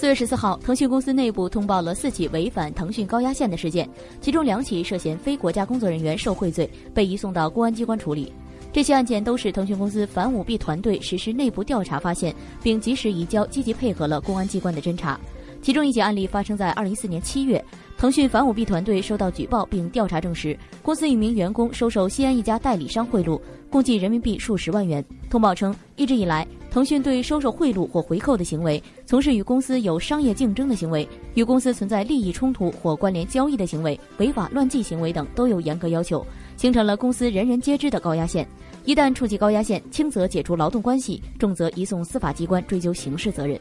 四月十四号，腾讯公司内部通报了四起违反腾讯高压线的事件，其中两起涉嫌非国家工作人员受贿罪，被移送到公安机关处理。这些案件都是腾讯公司反舞弊团队实施内部调查发现，并及时移交，积极配合了公安机关的侦查。其中一起案例发生在二零一四年七月，腾讯反舞弊团队收到举报并调查证实，公司一名员工收受西安一家代理商贿赂，共计人民币数十万元。通报称，一直以来，腾讯对收受贿赂或回扣的行为，从事与公司有商业竞争的行为，与公司存在利益冲突或关联交易的行为，违法乱纪行为等都有严格要求，形成了公司人人皆知的高压线。一旦触及高压线，轻则解除劳动关系，重则移送司法机关追究刑事责任。